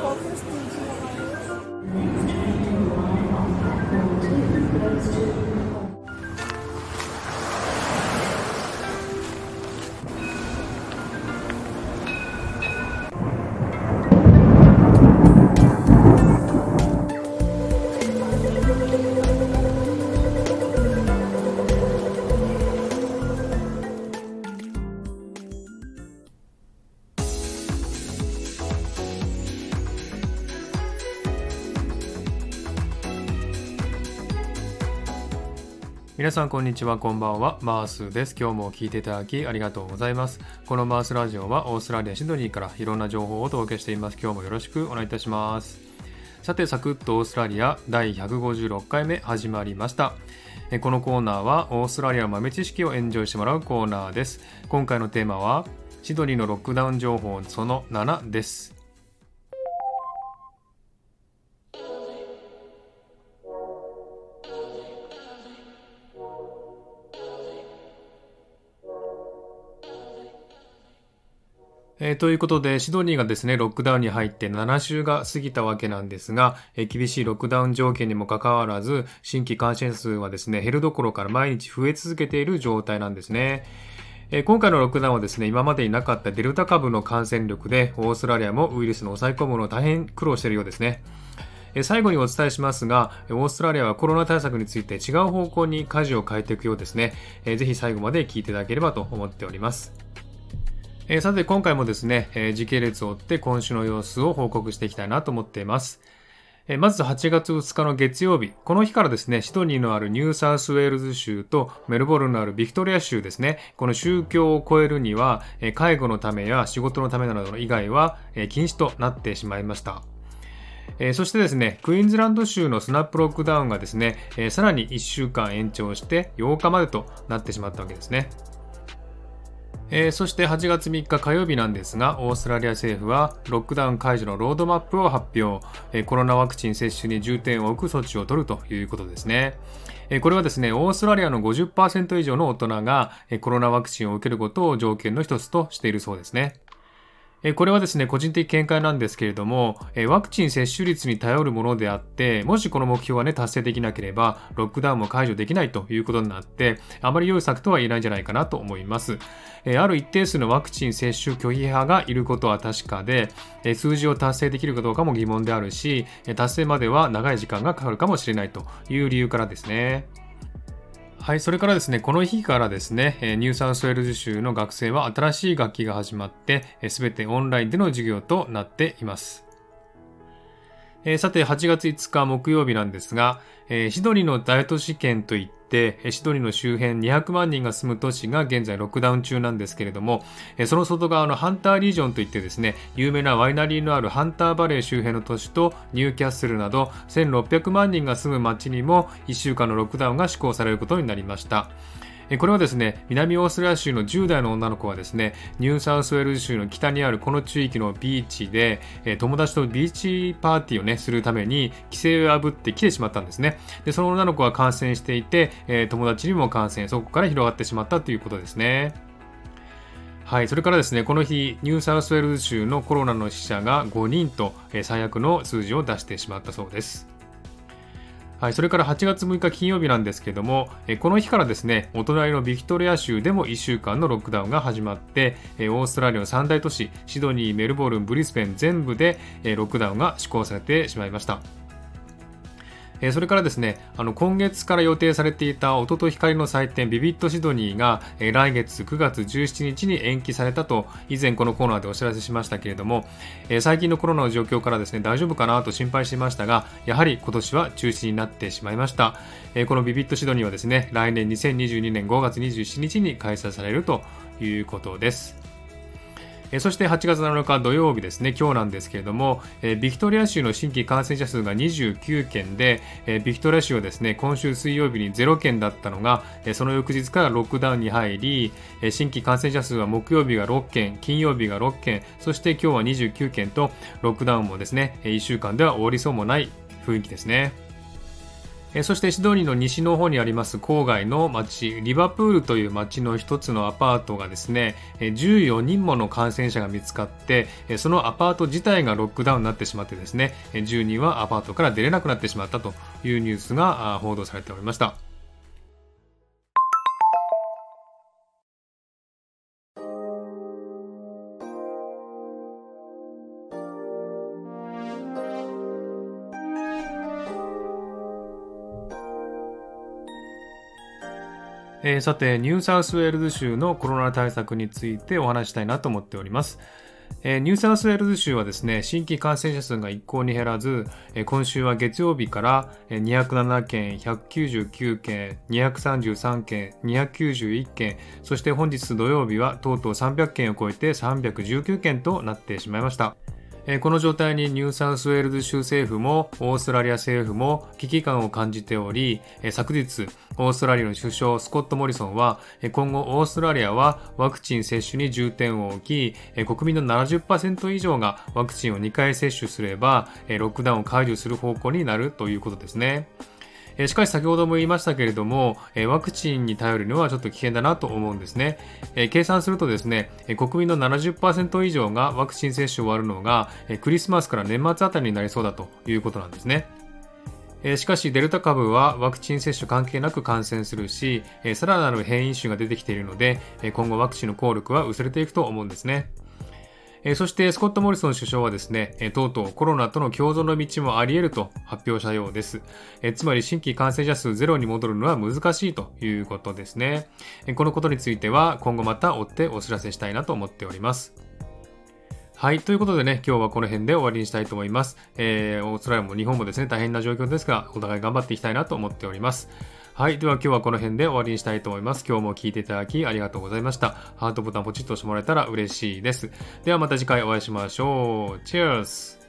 focus 皆さんこんにちはこんばんは。マースです。今日も聞いていただきありがとうございます。このマースラジオはオーストラリアシドニーからいろんな情報をお届けしています。今日もよろしくお願いいたします。さてサクッとオーストラリア第156回目始まりました。このコーナーはオーストラリアの豆知識をエンジョイしてもらうコーナーです。今回のテーマはシドニーのロックダウン情報その7です。えー、ということで、シドニーがですね、ロックダウンに入って7週が過ぎたわけなんですが、えー、厳しいロックダウン条件にもかかわらず、新規感染数はですね、減るどころから毎日増え続けている状態なんですね。えー、今回のロックダウンはですね、今までになかったデルタ株の感染力で、オーストラリアもウイルスの抑え込むのを大変苦労しているようですね。最後にお伝えしますが、オーストラリアはコロナ対策について違う方向に舵を変えていくようですね。ぜひ最後まで聞いていただければと思っております。えー、さて今回もですね、えー、時系列を追って今週の様子を報告していきたいなと思っています。えー、まず8月2日の月曜日、この日からですね、シドニーのあるニューサウスウェールズ州とメルボルンのあるビクトリア州ですね、この州境を越えるには、え介護のためや仕事のためなどの以外は、え禁止となってしまいました。えー、そしてですね、クイーンズランド州のスナップロックダウンがですね、えー、さらに1週間延長して8日までとなってしまったわけですね。えー、そして8月3日火曜日なんですが、オーストラリア政府はロックダウン解除のロードマップを発表、えー、コロナワクチン接種に重点を置く措置を取るということですね。えー、これはですね、オーストラリアの50%以上の大人が、えコロナワクチンを受けることを条件の一つとしているそうですね。これはですね、個人的見解なんですけれども、ワクチン接種率に頼るものであって、もしこの目標がね、達成できなければ、ロックダウンも解除できないということになって、あまり良い策とは言えないんじゃないかなと思います。ある一定数のワクチン接種拒否派がいることは確かで、数字を達成できるかどうかも疑問であるし、達成までは長い時間がかかるかもしれないという理由からですね。はい、それからですね、この日からですね、ニューサウスウェールズ州の学生は新しい学期が始まって、すべてオンラインでの授業となっています。さて、8月5日木曜日なんですが、シドニーの大都市圏といっ、シドニーの周辺200万人が住む都市が現在ロックダウン中なんですけれども、その外側のハンターリージョンといってですね、有名なワイナリーのあるハンターバレー周辺の都市とニューキャッスルなど1600万人が住む町にも1週間のロックダウンが施行されることになりました。これはですね、南オーストラリア州の10代の女の子はですね、ニューサウスウェールズ州の北にあるこの地域のビーチで、友達とビーチパーティーをね、するために規制を破って来てしまったんですね。で、その女の子は感染していて、友達にも感染、そこから広がってしまったということですね。はい、それからですね、この日、ニューサウスウェールズ州のコロナの死者が5人と、え最悪の数字を出してしまったそうです。はい、それから8月6日金曜日なんですけども、えこの日からですね、お隣のビクトリア州でも1週間のロックダウンが始まって、えオーストラリアの三大都市、シドニー、メルボルン、ブリスベン全部で、えロックダウンが施行されてしまいました。えそれからですね、あの今月から予定されていた音とと光の祭典 Vivid Sydney が、え来月9月17日に延期されたと以前このコーナーでお知らせしましたけれども、え最近のコロナの状況からですね大丈夫かなと心配していましたがやはり今年は中止になってしまいました、えこのビビットシドニーはですね来年2022年5月27日に開催されるということです。えそして8月7日土曜日ですね、今日なんですけれども、えビクトリア州の新規感染者数が29件で、えビクトリア州はですね、今週水曜日に0件だったのが、えその翌日からロックダウンに入り、え新規感染者数は木曜日が6件、金曜日が6件、そして今日は29件と、ロックダウンもですね、1週間では終わりそうもない雰囲気ですね。えそしてシドニーの西の方にあります郊外の町、リバプールという町の一つのアパートがですね、14人もの感染者が見つかって、そのアパート自体がロックダウンになってしまってですね、10人はアパートから出れなくなってしまったというニュースが報道されておりました。えー、さて、ニューサウスウェールズ州のコロナ対策についてお話したいなと思っております。えー、ニューサウスウェールズ州はですね、新規感染者数が一向に減らず、えー、今週は月曜日から207件、199件、233件、291件、そして本日土曜日はとうとう300件を超えて319件となってしまいました。この状態にニューサウスウェールズ州政府もオーストラリア政府も危機感を感じており、昨日、オーストラリアの首相スコット・モリソンは、今後オーストラリアはワクチン接種に重点を置き、国民の70%以上がワクチンを2回接種すれば、ロックダウンを解除する方向になるということですね。えしかし先ほども言いましたけれども、えワクチンに頼るのはちょっと危険だなと思うんですね。え計算するとですね、国民の70%以上がワクチン接種終わるのが、えクリスマスから年末あたりになりそうだということなんですね。えしかしデルタ株はワクチン接種関係なく感染するし、えさらなる変異種が出てきているので、今後ワクチンの効力は薄れていくと思うんですね。えそしてスコット・モリソン首相はですね、えとうとうコロナとの共存の道もあり得ると発表したようです。えつまり新規感染者数ゼロに戻るのは難しいということですね。えこのことについては今後また追ってお知らせしたいなと思っております。はい。ということでね、今日はこの辺で終わりにしたいと思います。えー、オーストラリアも日本もですね、大変な状況ですが、お互い頑張っていきたいなと思っております。はい。では今日はこの辺で終わりにしたいと思います。今日も聴いていただきありがとうございました。ハートボタンポチッと押してもらえたら嬉しいです。ではまた次回お会いしましょう。チェアス